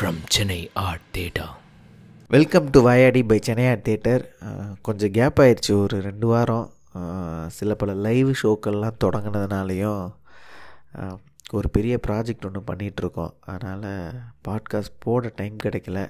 From Chennai art theatre welcome to Vayadi by Chennai art theatre கொஞ்சம் gap ஆயிடுச்சு ஒரு ரெண்டு வாரம். Uh, சில பல லைவ் ஷோக்கள்லாம் தொடங்கினதுனாலையும் uh, ஒரு பெரிய ப்ராஜெக்ட் ஒன்று பண்ணிகிட்ருக்கோம் அதனால் பாட்காஸ்ட் போட டைம் கிடைக்கல.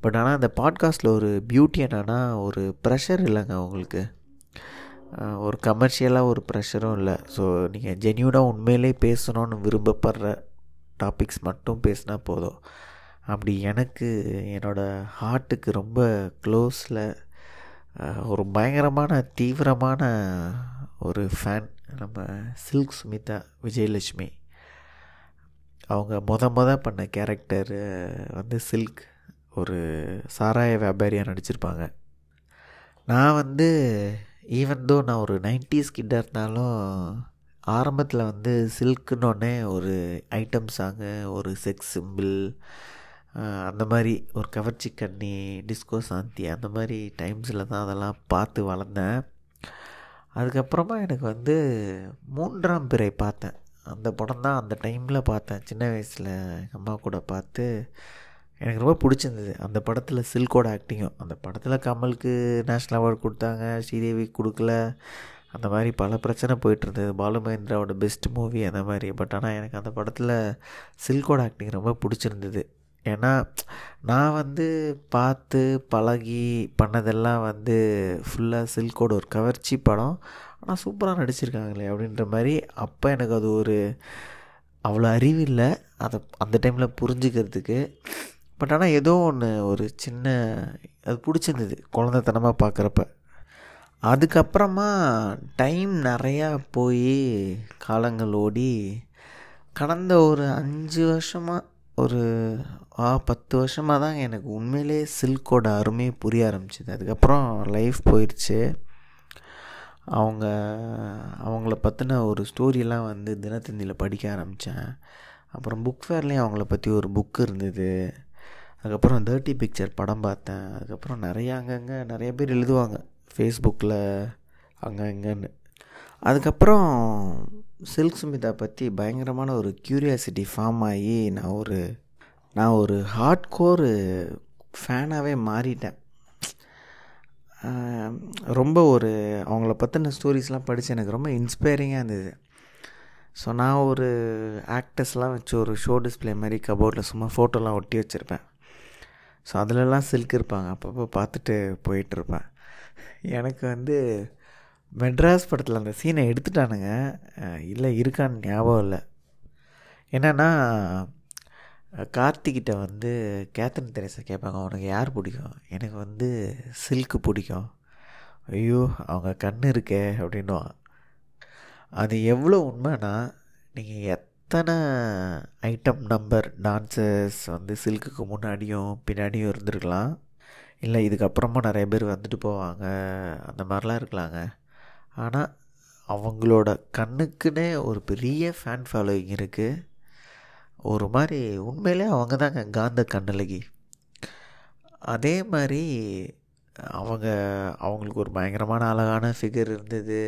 பட் ஆனால் அந்த பாட்காஸ்ட்டில் ஒரு பியூட்டி என்னென்னா ஒரு ப்ரெஷர் இல்லைங்க உங்களுக்கு. Uh, ஒரு கமர்ஷியலாக ஒரு ப்ரெஷரும் இல்லை. ஸோ நீங்கள் ஜென்யூனாக உண்மையிலே பேசணும்னு விரும்பப்படுற டாபிக்ஸ் மட்டும் பேசினா போதும். அப்படி எனக்கு என்னோடய ஹார்ட்டுக்கு ரொம்ப க்ளோஸில் ஒரு பயங்கரமான தீவிரமான ஒரு ஃபேன் நம்ம சில்க் சுமிதா விஜயலட்சுமி. அவங்க மொத மொத பண்ண கேரக்டர் வந்து சில்க். ஒரு சாராய வியாபாரியாக நடிச்சிருப்பாங்க. நான் வந்து ஈவன் தோ நான் ஒரு நைன்டிஸ் கிட்டாக இருந்தாலும் ஆரம்பத்தில் வந்து சில்க்குன்னொடனே ஒரு ஐட்டம் சாங்கு ஒரு செக்ஸ் சிம்பிள் அந்த மாதிரி ஒரு கவர்ச்சி கண்ணி டிஸ்கோ சாந்தி அந்த மாதிரி டைம்ஸில் தான் அதெல்லாம் பார்த்து வளர்ந்தேன். அதுக்கப்புறமா எனக்கு வந்து மூன்றாம் பிறை பார்த்தேன். அந்த படம் தான் அந்த டைமில் பார்த்தேன். சின்ன வயசில் எங்கள் அம்மா கூட பார்த்து எனக்கு ரொம்ப பிடிச்சிருந்தது. அந்த படத்தில் சில்கோட ஆக்டிங்கும் அந்த படத்தில் கமலுக்கு நேஷ்னல் அவார்டு கொடுத்தாங்க ஸ்ரீதேவி கொடுக்கல. அந்த மாதிரி பல பிரச்சனை போயிட்டுருந்தது பாலுமகேந்திராவோட பாலு மகேந்திராவோட பெஸ்ட் மூவி அந்த மாதிரி. பட் ஆனால் எனக்கு அந்த படத்தில் சில்கோட ஆக்டிங் ரொம்ப பிடிச்சிருந்தது. ஏன்னா நான் வந்து பார்த்து பழகி பண்ணதெல்லாம் வந்து ஃபுல்லாக சில்கோட ஒரு கவர்ச்சி படம். ஆனால் சூப்பராக நடிச்சிருக்காங்களே அப்படின்ற மாதிரி அப்போ எனக்கு அது ஒரு அவ்வளோ அறிவு இல்லை. அதை அந்த டைமில் புரிஞ்சுக்கிறதுக்கு. பட் ஆனால் ஏதோ ஒன்று ஒரு சின்ன அது பிடிச்சிருந்தது குழந்தைத்தனமாக பார்க்குறப்ப அதுக்கப்புறமா டைம் நிறையா போய் காலங்கள் ஓடி கடந்த ஒரு அஞ்சு வருஷமாக ஒரு ஆ பத்து வருஷமாக தான் எனக்கு உண்மையிலே சில்கோட அருமையை புரிய ஆரம்பிச்சிது. அதுக்கப்புறம் லைஃப் போயிடுச்சு அவங்க அவங்கள பற்றின ஒரு ஸ்டோரியெல்லாம் வந்து தினத்தந்தியில் படிக்க ஆரம்பித்தேன் அப்புறம் புக் ஃபேர்லேயும் அவங்கள பற்றி ஒரு புக் இருந்தது. அதுக்கப்புறம் தேர்ட்டி பிக்சர் படம் பார்த்தேன். அதுக்கப்புறம் நிறைய அங்கங்கே நிறைய பேர் எழுதுவாங்க. ஃபேஸ்புக்கில் அங்கே இங்கேன்னு. அதுக்கப்புறம் சில்க் சுமிதா பற்றி பயங்கரமான ஒரு க்யூரியாசிட்டி ஃபார்ம் ஆகி நான் ஒரு நான் ஒரு ஹார்ட் கோர் ஃபேனாகவே மாறிட்டேன் ரொம்ப ஒரு அவங்கள பற்றின ஸ்டோரிஸ்லாம் படித்து எனக்கு ரொம்ப இன்ஸ்பைரிங்காக இருந்தது. ஸோ நான் ஒரு ஆக்டர்ஸ்லாம் வச்சு ஒரு ஷோ டிஸ்ப்ளே மாதிரி கபோர்டில் சும்மா ஃபோட்டோலாம் ஒட்டி வச்சுருப்பேன். ஸோ அதிலலாம் சில்க் இருப்பாங்க. அப்பப்போ பார்த்துட்டு போயிட்டுருப்பேன் எனக்கு வந்து மெட்ராஸ் படத்தில் அந்த சீனை எடுத்துட்டானுங்க. இல்லை இருக்கான்னு ஞாபகம் இல்லை. என்னென்னா கார்த்திகிட்ட வந்து கேத்தன் தெரேசா கேட்பாங்க உனக்கு யார் பிடிக்கும்? எனக்கு வந்து சில்க்கு பிடிக்கும். ஐயோ அவங்க கண் இருக்கே அப்படின்னுவான். அது எவ்வளோ உண்மைனா நீங்கள் எத்தனை ஐட்டம் நம்பர் டான்சர்ஸ் வந்து சில்க்குக்கு முன்னாடியும் பின்னாடியும் இருந்திருக்கலாம். இல்லை இதுக்கப்புறமா நிறைய பேர் வந்துட்டு போவாங்க அந்த மாதிரிலாம் இருக்கலாங்க. ஆனால் அவங்களோட கண்ணுக்குன்னே ஒரு பெரிய ஃபேன் ஃபாலோயிங் இருக்குது ஒரு மாதிரி உண்மையிலே அவங்க தாங்க காந்த கண்ணலகி அதே மாதிரி அவங்க அவங்களுக்கு ஒரு பயங்கரமான அழகான ஃபிகர் இருந்தது.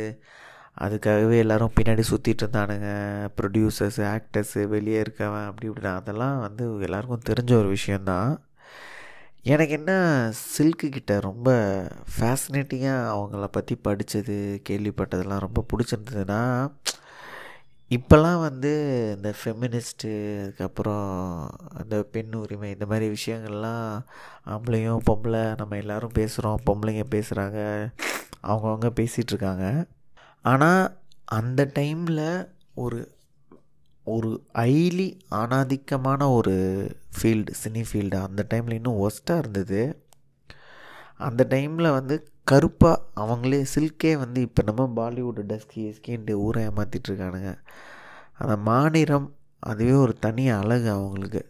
அதுக்காகவே எல்லாரும் பின்னாடி சுற்றிட்டு இருந்தானுங்க. ப்ரொடியூசர்ஸு ஆக்டர்ஸு வெளியே இருக்கவன் அப்படி இப்படி அதெல்லாம் வந்து எல்லாருக்கும் தெரிஞ்ச ஒரு விஷயந்தான் எனக்கு என்ன சில்க்கு கிட்ட ரொம்ப ஃபேசினேட்டிங்காக அவங்கள பற்றி படித்தது கேள்விப்பட்டதெல்லாம் ரொம்ப பிடிச்சிருந்ததுன்னா இப்போல்லாம் வந்து இந்த ஃபெமினிஸ்ட்டு அதுக்கப்புறம் அந்த பெண் உரிமை இந்த மாதிரி விஷயங்கள்லாம் ஆம்பளையும் பொம்பளை நம்ம எல்லோரும் பேசுகிறோம் பொம்பளைங்க பேசுகிறாங்க அவங்கவுங்க பேசிகிட்ருக்காங்க ஆனால் அந்த டைமில் ஒரு ஒரு ஐலி ஆணாதிக்கமான ஒரு ஃபீல்டு சினி ஃபீல்டு அந்த டைமில் இன்னும் ஒஸ்ட்டாக இருந்தது. அந்த டைமில் வந்து கருப்பாக அவங்களே சில்கே வந்து இப்போ நம்ம பாலிவுட் டஸ்கி எஸ்கின்ட்டு ஊரை ஏமாற்றிட்டு இருக்கானுங்க அந்த மாநிலம் அதுவே ஒரு தனி அழகு அவங்களுக்கு.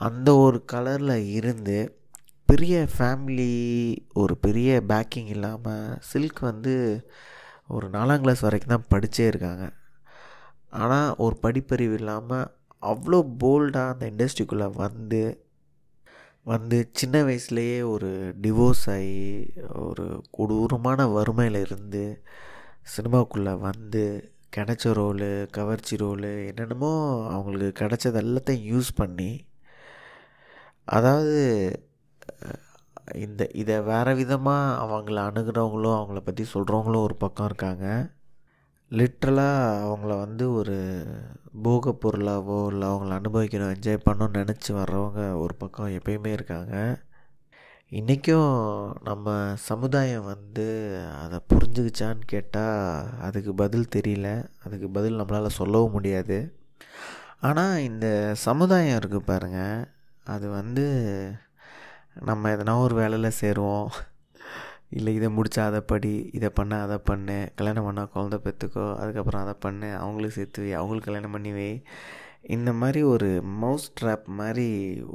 அந்த ஒரு கலரில் இருந்து பெரிய ஃபேமிலி ஒரு பெரிய பேக்கிங் இல்லாமல் சில்க் வந்து ஒரு நாலாம் கிளாஸ் வரைக்கும் தான் படித்தே இருக்காங்க. ஆனால் ஒரு படிப்பறிவு இல்லாமல் அவ்வளோ போல்டாக அந்த இண்டஸ்ட்ரிக்குள்ளே வந்து வந்து சின்ன வயசுலேயே ஒரு டிவோர்ஸ் ஆகி ஒரு கொடூரமான வறுமையில் இருந்து சினிமாவுக்குள்ளே வந்து கிடைச்ச ரோலு கவர்ச்சி ரோலு என்னென்னமோ அவங்களுக்கு கிடைச்சது எல்லாத்தையும் யூஸ் பண்ணி அதாவது இந்த இதை வேறு விதமாக அவங்கள அணுகிறவங்களும் அவங்கள பற்றி சொல்கிறவங்களும் ஒரு பக்கம் இருக்காங்க. லிட்ரலாக அவங்கள வந்து ஒரு போக பொருளாகவோ இல்லை அவங்கள அனுபவிக்கணும் என்ஜாய் பண்ணணும்னு நினச்சி வர்றவங்க ஒரு பக்கம் எப்பயுமே இருக்காங்க. இன்றைக்கும் நம்ம சமுதாயம் வந்து அதை புரிஞ்சுக்கிச்சான்னு கேட்டால் அதுக்கு பதில் தெரியல. அதுக்கு பதில் நம்மளால் சொல்லவும் முடியாது. ஆனால் இந்த சமுதாயம் இருக்குது பாருங்கள் அது வந்து நம்ம எதனா ஒரு வேலையில் சேருவோம். இல்லை இதை முடிச்சா அதை படி இதை பண்ண அதை பண்ணு கல்யாணம் பண்ணால் குழந்த பெற்றுக்கோ அதுக்கப்புறம் அதை பண்ணு அவங்களுக்கு சேர்த்து வை அவங்களுக்கு கல்யாணம் பண்ணி வை. இந்த மாதிரி ஒரு மவுஸ் ட்ராப் மாதிரி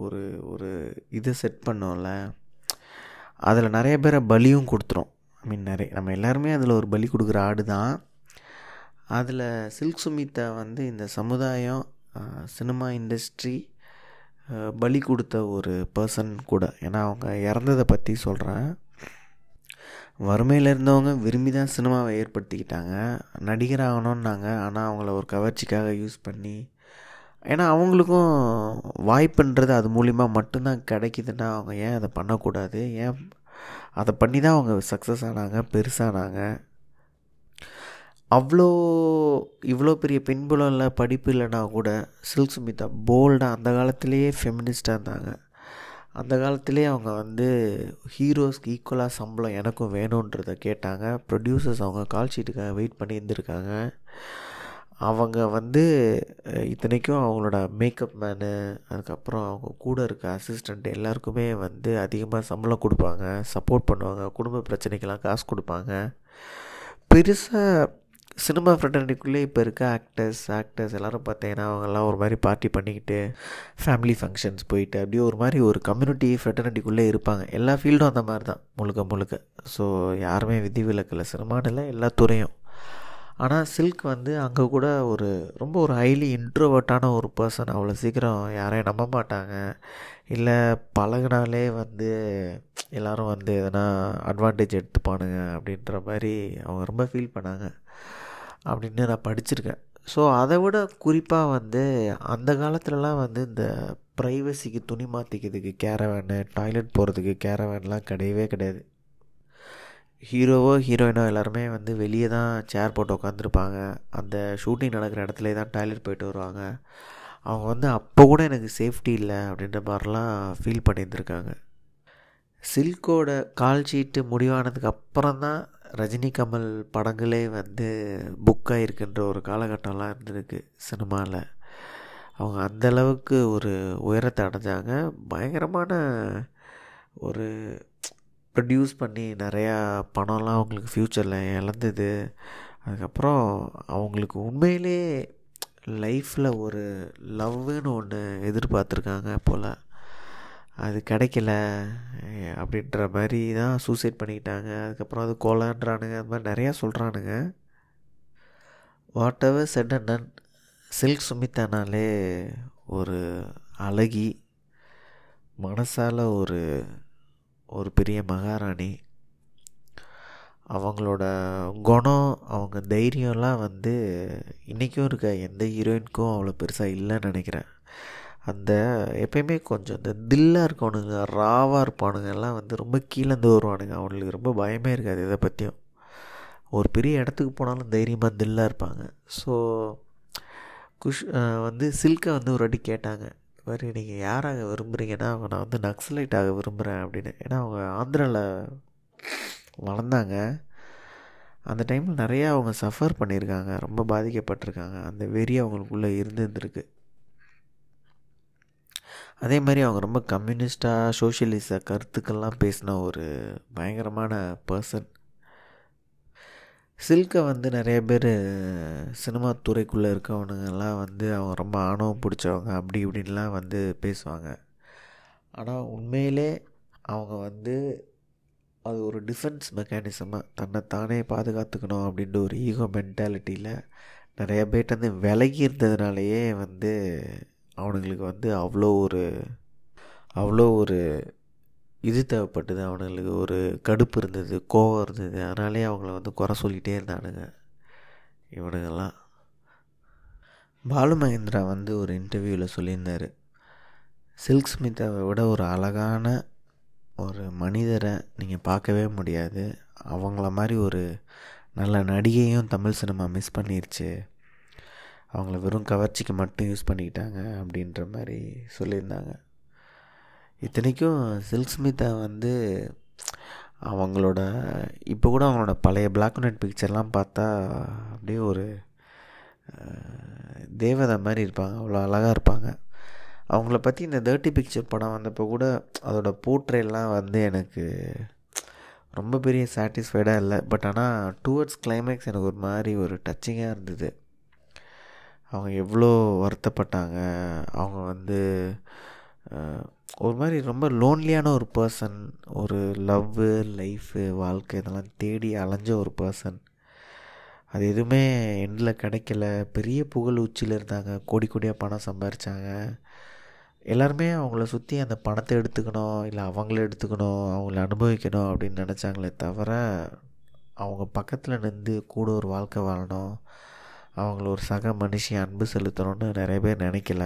ஒரு ஒரு இதை செட் பண்ணோம்ல அதில் நிறைய பேரை பலியும் கொடுத்துரும். ஐ மீன் நிறைய நம்ம எல்லாருமே அதில் ஒரு பலி கொடுக்குற ஆடு தான். அதில் சில்க் சுமிதா வந்து இந்த சமுதாயம் சினிமா இண்டஸ்ட்ரி பலி கொடுத்த ஒரு பர்சன் கூட. ஏன்னா அவங்க இறந்ததை பற்றி சொல்கிறேன் வறுமையில் இருந்தவங்க விரும்பி தான் சினிமாவை ஏற்படுத்திக்கிட்டாங்க. நடிகர் ஆகணுன்னாங்க ஆனால் அவங்கள ஒரு கவர்ச்சிக்காக யூஸ் பண்ணி ஏன்னா அவங்களுக்கும் வாய்ப்புன்றது அது மூலிமா மட்டும்தான் கிடைக்குதுன்னா அவங்க ஏன் அதை பண்ணக்கூடாது? ஏன் அதை பண்ணி தான் அவங்க சக்ஸஸ் ஆனாங்க பெருசானாங்க? அவ்வளோ இவ்வளோ பெரிய பின்புலம் இல்லை படிப்பு இல்லைனா கூட சில்க் சுமிதா போல்டாக அந்த காலத்திலேயே ஃபெமினிஸ்டாக இருந்தாங்க. அந்த காலத்திலேயே அவங்க வந்து ஹீரோஸ்க்கு ஈக்குவலாக சம்பளம் எனக்கும் வேணுன்றதை கேட்டாங்க. ப்ரொடியூசர்ஸ் அவங்க கால் ஷீட்டுக்காக வெயிட் பண்ணி இருந்திருக்காங்க. அவங்க வந்து இத்தனைக்கும் அவங்களோட மேக்கப் மேனு அதுக்கப்புறம் அவங்க கூட இருக்க அசிஸ்டண்ட் எல்லாருக்குமே வந்து அதிகமாக சம்பளம் கொடுப்பாங்க. சப்போர்ட் பண்ணுவாங்க. குடும்ப பிரச்சனைக்கெல்லாம் காசு கொடுப்பாங்க. பெருசாக சினிமா ஃப்ரெட்டர்னிக்குள்ளே இப்போ இருக்க ஆக்டர்ஸ் ஆக்டர்ஸ் எல்லோரும் பார்த்தீங்கன்னா அவங்கெல்லாம் ஒரு மாதிரி பார்ட்டி பண்ணிக்கிட்டு ஃபேமிலி ஃபங்க்ஷன்ஸ் போயிட்டு அப்படியே ஒரு மாதிரி ஒரு கம்யூனிட்டி ஃப்ரெட்டர்னிட்டிக்குள்ளே இருப்பாங்க. எல்லா ஃபீல்டும் அந்த மாதிரி தான் முழுக்க முழுக்க. ஸோ யாருமே விதிவிலக்கில் சினிமான்னு இல்லை எல்லா துறையும். ஆனால் சில்க் வந்து அங்கே கூட ஒரு ரொம்ப ஒரு ஹைலி இன்ட்ரோவர்ட்டான ஒரு பர்சன் அவ்வளோ சீக்கிரம் யாரையும் நம்ப மாட்டாங்க. இல்லை பழகுனாலே வந்து எல்லாரும் வந்து எதனா அட்வான்டேஜ் எடுத்துப்பானுங்க அப்படின்ற மாதிரி அவங்க ரொம்ப ஃபீல் பண்ணாங்க. அப்படின்னு நான் படிச்சிருக்கேன். ஸோ அதை விட குறிப்பாக வந்து அந்த காலத்துலலாம் வந்து இந்த ப்ரைவசிக்கு துணி மாற்றிக்கிறதுக்கு கேரவேனு டாய்லெட் போகிறதுக்கு கேரவேன்லாம் கிடையவே கிடையாது. ஹீரோவோ ஹீரோயினோ எல்லாருமே வந்து வெளியே தான் சேர் போட்டு உட்காந்துருப்பாங்க அந்த ஷூட்டிங் நடக்கிற இடத்துல தான் டாய்லெட் போயிட்டு வருவாங்க. அவங்க வந்து அப்போ கூட எனக்கு சேஃப்டி இல்லை அப்படின்ற மாதிரிலாம் ஃபீல் பண்ணியிருந்திருக்காங்க. சில்கோட கால் ஷீட்டு முடிவானதுக்கு அப்புறம் தான் ரஜினி கமல் படங்களே வந்து புக் ஆகிருக்குன்ற ஒரு காலகட்டம்லாம் இருந்திருக்கு சினிமாவில் அவங்க அந்த அளவுக்கு ஒரு உயரத்தை அடைஞ்சாங்க. பயங்கரமான ஒரு ப்ரொடியூஸ் பண்ணி நிறையா பணம்லாம் அவங்களுக்கு ஃப்யூச்சரில் இழந்தது. அதுக்கப்புறம் அவங்களுக்கு உண்மையிலே லைஃப்பில் ஒரு லவ்னு ஒன்று எதிர்பார்த்துருக்காங்க போல். அது கிடைக்கல. அப்படின்ற மாதிரி தான் சூசைட் பண்ணிக்கிட்டாங்க. அதுக்கப்புறம் அது கொலைன்றானுங்க. அது மாதிரி நிறையா சொல்கிறானுங்க whatever said and done Silk சுமித்தானாலே ஒரு அழகி மனசால் ஒரு ஒரு பெரிய மகாராணி. அவங்களோட குணம் அவங்க தைரியம்லாம் வந்து இன்றைக்கும் இருக்க? எந்த ஹீரோயினுக்கும் அவ்வளோ பெருசாக இல்லைன்னு நினைக்கிறேன். அந்த எப்பயுமே கொஞ்சம் இந்த தில்லாக இருக்கவனுங்க ராவாக இருப்பானுங்க எல்லாம் வந்து ரொம்ப கீழேந்து வருவானுங்க. அவனுக்கு ரொம்ப பயமே இருக்காது இதை பற்றியும் ஒரு பெரிய இடத்துக்கு போனாலும் தைரியமாக தில்லாக இருப்பாங்க. ஸோ குஷ் வந்து சில்கை வந்து ஒரு அடி கேட்டாங்க. மாதிரி நீங்கள் யாராக விரும்புகிறீங்கன்னா அவங்க நான் வந்து நக்சலைட் ஆக விரும்புகிறேன் அப்படின்னு. ஏன்னா அவங்க ஆந்திராவில் வளர்ந்தாங்க. அந்த டைமில் நிறையா அவங்க சஃபர் பண்ணியிருக்காங்க. ரொம்ப பாதிக்கப்பட்டிருக்காங்க. அந்த வெறி அவங்களுக்குள்ளே இருந்துருந்துருக்கு அதே மாதிரி அவங்க ரொம்ப கம்யூனிஸ்டாக சோஷியலிச கருத்துக்கள்லாம் பேசின ஒரு பயங்கரமான பர்சன் சில்கை வந்து நிறைய பேர் சினிமா துறைக்குள்ளே இருக்கவனுங்கெல்லாம் வந்து அவங்க ரொம்ப ஆணவம் பிடிச்சவங்க அப்படி இப்படின்லாம் வந்து பேசுவாங்க. ஆனால் உண்மையிலே அவங்க வந்து அது ஒரு டிஃபென்ஸ் மெக்கானிசமாக தன்னை தானே பாதுகாத்துக்கணும் அப்படின்ற ஒரு ஈகோ மென்டாலிட்டியில் நிறைய பேர்ட்டு வந்து விலகி இருந்ததுனாலேயே வந்து அவனுங்களுக்கு வந்து அவ்வளோ ஒரு அவ்வளோ ஒரு இது தேவைப்பட்டது. அவனுங்களுக்கு ஒரு கடுப்பு இருந்தது கோவம் இருந்தது. அதனாலே அவங்கள வந்து குறை சொல்லிகிட்டே இருந்தானுங்க இவனுங்கெல்லாம். பாலு மகேந்திரா வந்து ஒரு இன்டர்வியூவில் சொல்லியிருந்தார். சில்க் ஸ்மிதாவை விட ஒரு அழகான ஒரு மனிதரை நீங்கள் பார்க்கவே முடியாது. அவங்கள மாதிரி ஒரு நல்ல நடிகையும் தமிழ் சினிமா மிஸ் பண்ணிருச்சு. அவங்கள வெறும் கவர்ச்சிக்கு மட்டும் யூஸ் பண்ணிக்கிட்டாங்க அப்படின்ற மாதிரி சொல்லியிருந்தாங்க. இத்தனைக்கும் சில்க் ஸ்மிதா வந்து அவங்களோட இப்போ கூட அவங்களோட பழைய பிளாக் அண்ட் ஒயிட் பிக்சர்லாம் பார்த்தா அப்படியே ஒரு தேவதை மாதிரி இருப்பாங்க. அவ்வளோ அழகாக இருப்பாங்க. அவங்கள பற்றி இந்த தேர்ட்டி பிக்சர் படம் வந்தப்போ கூட அதோட போர்ட்ரேலாம் வந்து எனக்கு ரொம்ப பெரிய சாட்டிஸ்ஃபைடாக இல்லை. பட் ஆனால் டூவர்ட்ஸ் கிளைமேக்ஸ் எனக்கு ஒரு மாதிரி ஒரு டச்சிங்காக இருந்தது. அவங்க எவ்வளோ வருத்தப்பட்டாங்க. அவங்க வந்து ஒரு மாதிரி ரொம்ப லோன்லியான ஒரு பர்சன் ஒரு லவ்வு லைஃபு வாழ்க்கை இதெல்லாம் தேடி அலைஞ்ச ஒரு பர்சன் அது எதுவுமே எண்டில் கிடைக்கல. பெரிய புகழ் உச்சியில் இருந்தாங்க. கோடி கோடியாக பணம் சம்பாரிச்சாங்க. எல்லாருமே அவங்கள சுற்றி அந்த பணத்தை எடுத்துக்கணும் இல்லை அவங்கள எடுத்துக்கணும் அவங்கள அனுபவிக்கணும் அப்படின்னு நினச்சாங்களே தவிர அவங்க பக்கத்தில் நின்று கூட ஒரு வாழ்க்கை வாழணும். அவங்கள ஒரு சக மனுஷன் அன்பு செலுத்தணும்னு நிறைய பேர் நினைக்கல.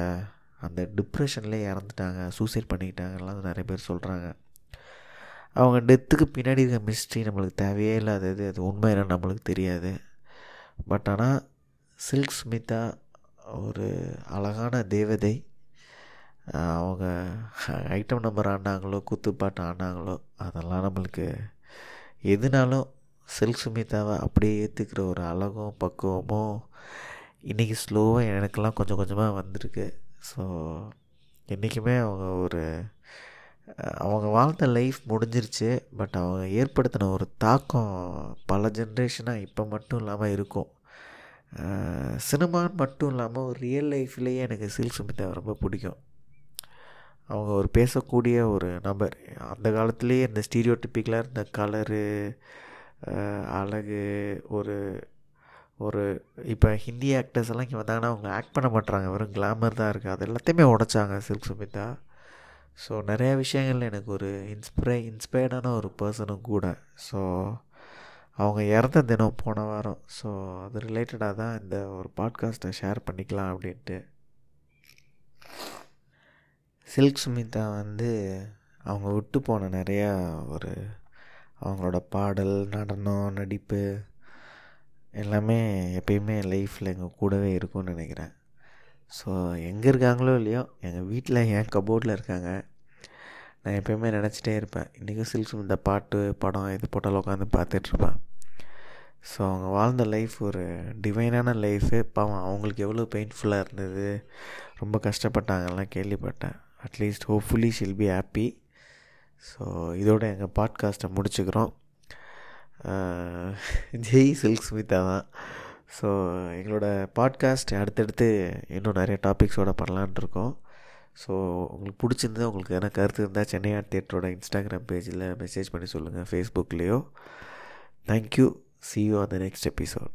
அந்த டிப்ரெஷன்லேயே இறந்துட்டாங்க சூசைட் பண்ணிக்கிட்டாங்கலாம் நிறைய பேர் சொல்கிறாங்க அவங்க டெத்துக்கு பின்னாடி இருக்க மிஸ்ட்ரி நம்மளுக்கு தேவையே இல்லாதது அது உண்மை என்னன்னு நம்மளுக்கு தெரியாது. பட் ஆனால் சில்க் ஸ்மிதா ஒரு அழகான தேவதை. அவங்க ஐட்டம் நம்பர் ஆடினாங்களோ குத்துப்பாட்டு ஆடினாங்களோ அதெல்லாம் நம்மளுக்கு எதுனாலும் சில்க் சுமிதாவை அப்படியே ஏற்றுக்கிற ஒரு அழகும் பக்குவமும் இன்றைக்கி ஸ்லோவாக எனக்கெல்லாம் கொஞ்சம் கொஞ்சமாக வந்திருக்கு. ஸோ என்றைக்குமே அவங்க ஒரு அவங்க வாழ்ந்த லைஃப் முடிஞ்சிருச்சு. பட் அவங்க ஏற்படுத்தின ஒரு தாக்கம் பல ஜென்ரேஷனாக இப்போ மட்டும் இல்லாமல் இருக்கும். சினிமான்னு மட்டும் இல்லாமல் ஒரு ரியல் லைஃப்லேயே எனக்கு சில்க் சுமிதா ரொம்ப பிடிக்கும். அவங்க ஒரு பேசக்கூடிய ஒரு நபர். அந்த காலத்துலேயே இந்த ஸ்டீரியோ டிப்பிக்கலாக இருந்த கலரு அழகு ஒரு ஒரு இப்போ ஹிந்தி ஆக்டர்ஸ் எல்லாம் இங்கே வந்தாங்கன்னா அவங்க ஆக்ட் பண்ண மாட்றாங்க. வெறும் கிளாமர் தான் இருக்குது அது எல்லாத்தையுமே உடைச்சாங்க சில்க் சுமிதா ஸோ நிறையா விஷயங்கள் எனக்கு ஒரு இன்ஸ்பிரை இன்ஸ்பயர்டான ஒரு பர்சனும் கூட. ஸோ அவங்க இறந்த தினம் போன வாரம். ஸோ அது ரிலேட்டடாக தான் இந்த ஒரு பாட்காஸ்ட்டை ஷேர் பண்ணிக்கலாம் அப்படின்ட்டு. சில்க் சுமிதா வந்து அவங்க விட்டு போன நிறையா ஒரு அவங்களோட பாடல் நடனம் நடிப்பு எல்லாமே எப்பயுமே லைஃப்பில் எங்கள் கூடவே இருக்கும்னு நினைக்கிறேன். ஸோ எங்கே இருக்காங்களோ இல்லையோ எங்கள் வீட்டில் என் கபோர்டில் இருக்காங்க. நான் எப்பயுமே நினச்சிட்டே இருப்பேன். இன்றைக்கும் சில்க் இந்த பாட்டு படம் இது போட்டாலும் உட்காந்து பார்த்துட்ருப்பேன் ஸோ அவங்க வாழ்ந்த லைஃப் ஒரு டிவைனான லைஃபு பாவம் அவங்களுக்கு எவ்வளோ பெயின்ஃபுல்லாக இருந்தது ரொம்ப கஷ்டப்பட்டாங்கலாம் கேள்விப்பட்டேன். At least hopefully she'll be happy so இதோட எங்கள் பாட்காஸ்ட்டை முடிச்சுக்கிறோம். ஜெய் சில்க் ஸ்மிதா தான். ஸோ எங்களோட பாட்காஸ்ட் அடுத்தடுத்து இன்னும் நிறைய டாபிக்ஸோடு பண்ணலான் இருக்கோம். ஸோ உங்களுக்கு பிடிச்சிருந்தா உங்களுக்கு எதனா கருத்து இருந்தால் சென்னை ஆர்ட் தியேட்டரோட இன்ஸ்டாகிராம் பேஜில் மெசேஜ் பண்ணி சொல்லுங்கள் ஃபேஸ்புக்லேயோ thank you see you on the next episode